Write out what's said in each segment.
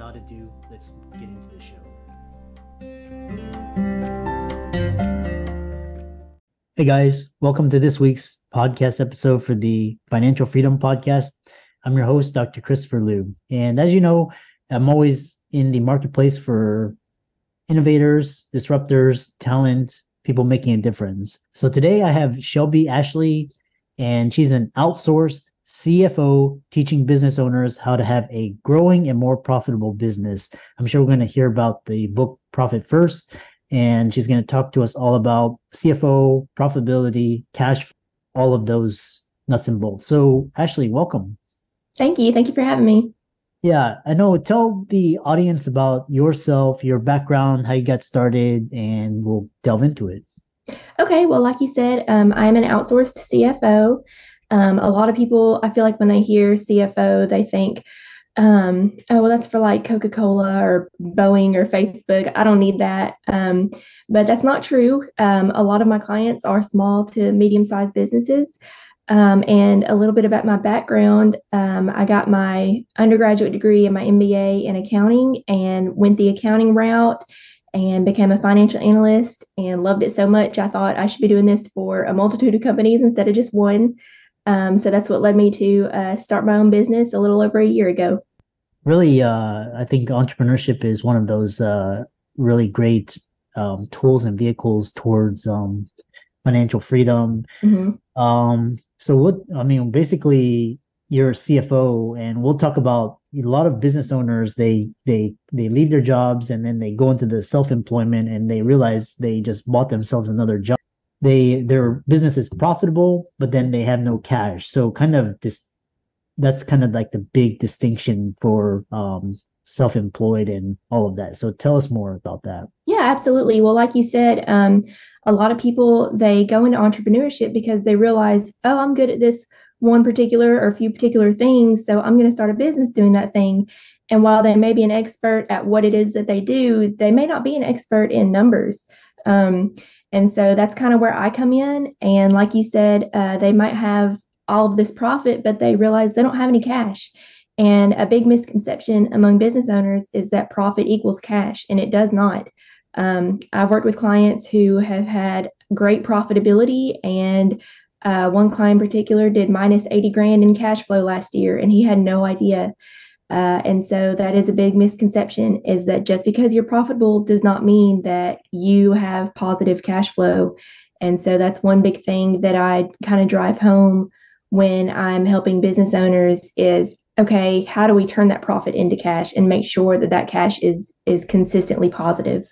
Without ado, let's get into the show. Hey guys, welcome to this week's podcast episode for the Financial Freedom Podcast. I'm your host, Dr. Christopher Liu. And as you know, I'm always in the marketplace for innovators, disruptors, talent, people making a difference. So today I have Shelby Ashley, and she's an outsourced CFO teaching business owners how to have a growing and more profitable business. I'm sure we're going to hear about the book Profit First, and she's going to talk to us all about CFO, profitability, cash, all of those nuts and bolts. So, Ashley, welcome. Thank you. Thank you for having me. Yeah, I know. Tell the audience about yourself, your background, how you got started, and we'll delve into it. Okay. Well, like you said, um, I'm an outsourced CFO. Um, a lot of people, I feel like when they hear CFO, they think, um, oh, well, that's for like Coca Cola or Boeing or Facebook. I don't need that. Um, but that's not true. Um, a lot of my clients are small to medium sized businesses. Um, and a little bit about my background um, I got my undergraduate degree and my MBA in accounting and went the accounting route and became a financial analyst and loved it so much. I thought I should be doing this for a multitude of companies instead of just one. Um, so that's what led me to uh, start my own business a little over a year ago. Really, uh, I think entrepreneurship is one of those uh, really great um, tools and vehicles towards um, financial freedom. Mm-hmm. Um, so, what I mean, basically, you're a CFO, and we'll talk about a lot of business owners. They they they leave their jobs and then they go into the self employment, and they realize they just bought themselves another job they their business is profitable but then they have no cash. So kind of this that's kind of like the big distinction for um, self-employed and all of that. So tell us more about that. Yeah absolutely. Well like you said um, a lot of people they go into entrepreneurship because they realize oh i'm good at this one particular or a few particular things so i'm going to start a business doing that thing. And while they may be an expert at what it is that they do they may not be an expert in numbers um, and so that's kind of where I come in. And like you said, uh, they might have all of this profit, but they realize they don't have any cash. And a big misconception among business owners is that profit equals cash, and it does not. Um, I've worked with clients who have had great profitability, and uh, one client in particular did minus 80 grand in cash flow last year, and he had no idea. Uh, and so that is a big misconception is that just because you're profitable does not mean that you have positive cash flow. And so that's one big thing that I kind of drive home when I'm helping business owners is okay, how do we turn that profit into cash and make sure that that cash is is consistently positive?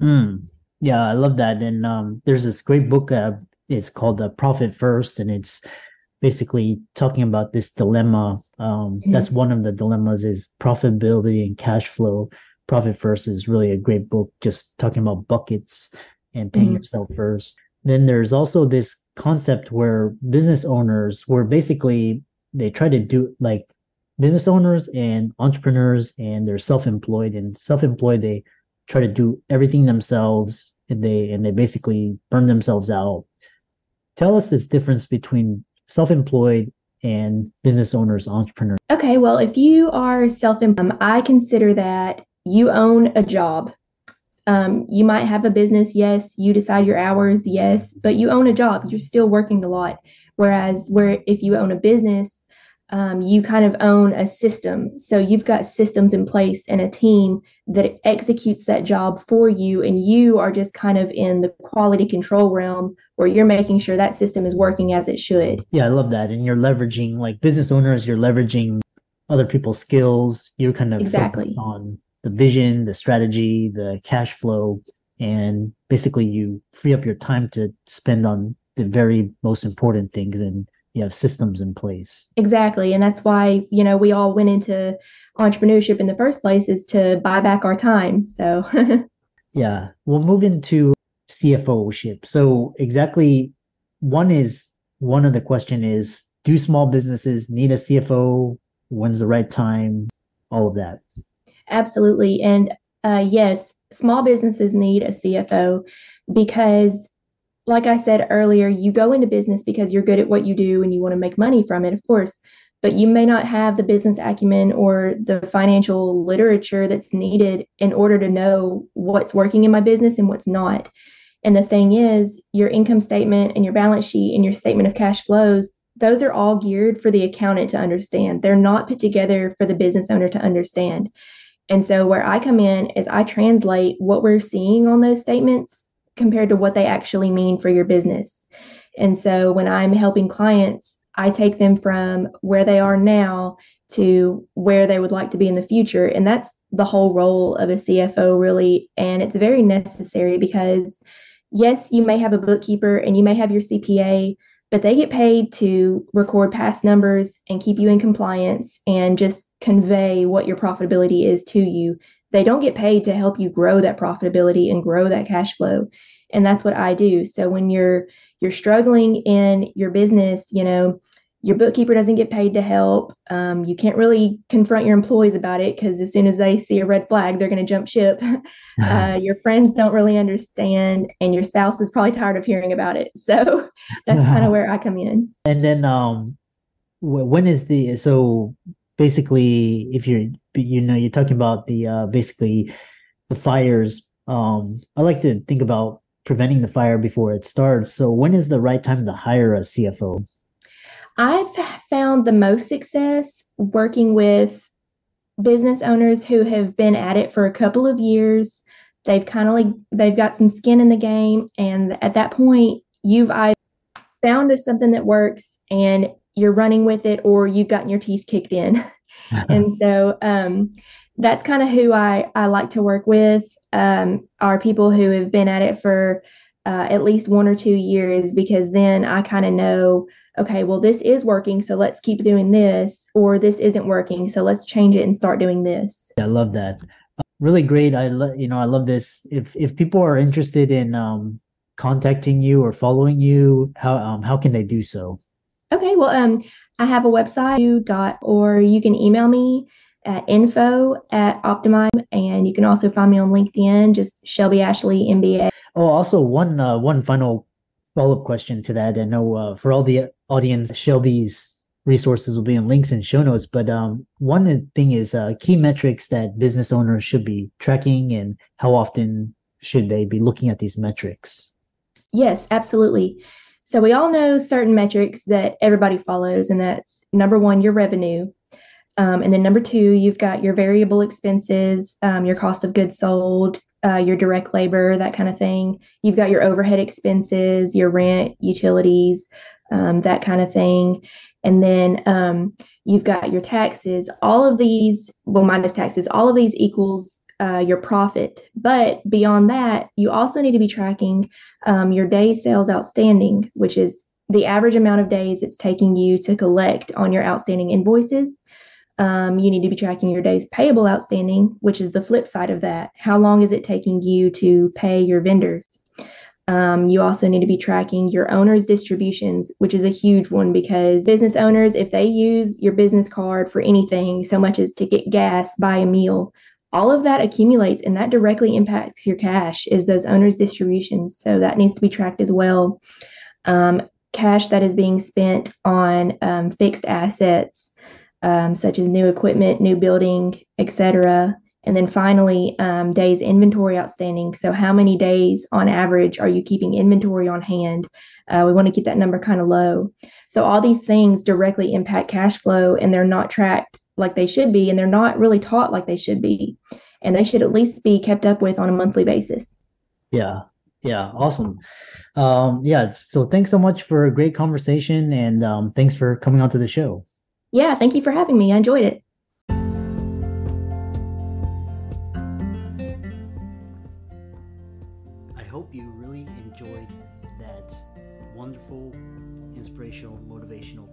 Mm, yeah, I love that. And um, there's this great book. Uh, it's called "The Profit First, and it's basically talking about this dilemma. Um, mm-hmm. That's one of the dilemmas is profitability and cash flow. Profit First is really a great book, just talking about buckets and paying mm-hmm. yourself first. Then there's also this concept where business owners, where basically they try to do like business owners and entrepreneurs, and they're self-employed. And self-employed, they try to do everything themselves, and they and they basically burn themselves out. Tell us this difference between self-employed and business owners, entrepreneurs? Okay, well, if you are self-employed, I consider that you own a job. Um, you might have a business, yes. You decide your hours, yes, but you own a job. You're still working a lot. Whereas, where if you own a business, um, you kind of own a system. So you've got systems in place and a team that executes that job for you. And you are just kind of in the quality control realm where you're making sure that system is working as it should. Yeah, I love that. And you're leveraging, like business owners, you're leveraging other people's skills. You're kind of exactly on the vision, the strategy, the cash flow. And basically, you free up your time to spend on the very most important things. And you have systems in place. Exactly. And that's why, you know, we all went into entrepreneurship in the first place is to buy back our time. So, yeah, we'll move into CFO ship. So, exactly one is one of the question is do small businesses need a CFO? When's the right time? All of that. Absolutely. And uh, yes, small businesses need a CFO because like I said earlier, you go into business because you're good at what you do and you want to make money from it, of course, but you may not have the business acumen or the financial literature that's needed in order to know what's working in my business and what's not. And the thing is, your income statement and your balance sheet and your statement of cash flows, those are all geared for the accountant to understand. They're not put together for the business owner to understand. And so, where I come in is I translate what we're seeing on those statements compared to what they actually mean for your business. And so when I'm helping clients, I take them from where they are now to where they would like to be in the future. And that's the whole role of a CFO, really. And it's very necessary because, yes, you may have a bookkeeper and you may have your CPA, but they get paid to record past numbers and keep you in compliance and just convey what your profitability is to you they don't get paid to help you grow that profitability and grow that cash flow. And that's what i do. So when you're you're struggling in your business you know your bookkeeper doesn't get paid to help um, you can't really confront your employees about it because as soon as they see a red flag they're going to jump ship. Uh, your friends don't really understand and your spouse is probably tired of hearing about it. So that's kind of where i come in. And then um when is the so basically if you're you know you're talking about the uh basically the fires um i like to think about preventing the fire before it starts. So when is the right time to hire a cfo i've found the most success working with business owners who have been at it for a couple of years. They've kind of like they've got some skin in the game and at that point you've either found something that works and you're running with it or you've gotten your teeth kicked in. and so um, that's kind of who I, I like to work with um, are people who have been at it for uh, at least one or two years because then I kind of know, okay, well, this is working. So let's keep doing this, or this isn't working. So let's change it and start doing this. I love that. Really great. I love, you know, I love this. If, if people are interested in um, contacting you or following you, how, um, how can they do so? Okay, well, um, I have a website, dot, or you can email me at info at Optimize, and you can also find me on LinkedIn, just Shelby Ashley MBA. Oh, also one uh, one final follow up question to that. I know uh, for all the audience, Shelby's resources will be in links and show notes. But um, one thing is uh, key metrics that business owners should be tracking, and how often should they be looking at these metrics? Yes, absolutely. So we all know certain metrics that everybody follows, and that's number one, your revenue. Um, and then number two, you've got your variable expenses, um, your cost of goods sold, uh, your direct labor, that kind of thing. You've got your overhead expenses, your rent, utilities, um, that kind of thing. And then um, you've got your taxes. All of these, well, minus taxes, all of these equals uh, your profit. But beyond that, you also need to be tracking um, your day sales outstanding, which is the average amount of days it's taking you to collect on your outstanding invoices. Um, you need to be tracking your days payable outstanding, which is the flip side of that. How long is it taking you to pay your vendors? Um, you also need to be tracking your owner's distributions, which is a huge one because business owners, if they use your business card for anything, so much as to get gas, buy a meal, all of that accumulates and that directly impacts your cash is those owners distributions. So that needs to be tracked as well. Um, cash that is being spent on um, fixed assets um, such as new equipment new building etc and then finally um, days inventory outstanding. So how many days on average are you keeping inventory on hand? Uh, we want to keep that number kind of low. So all these things directly impact cash flow and they're not tracked like they should be, and they're not really taught like they should be. And they should at least be kept up with on a monthly basis. Yeah. Yeah. Awesome. Um, yeah. So thanks so much for a great conversation and um, thanks for coming on to the show. Yeah. Thank you for having me. I enjoyed it. I hope you really enjoyed that wonderful, inspirational, motivational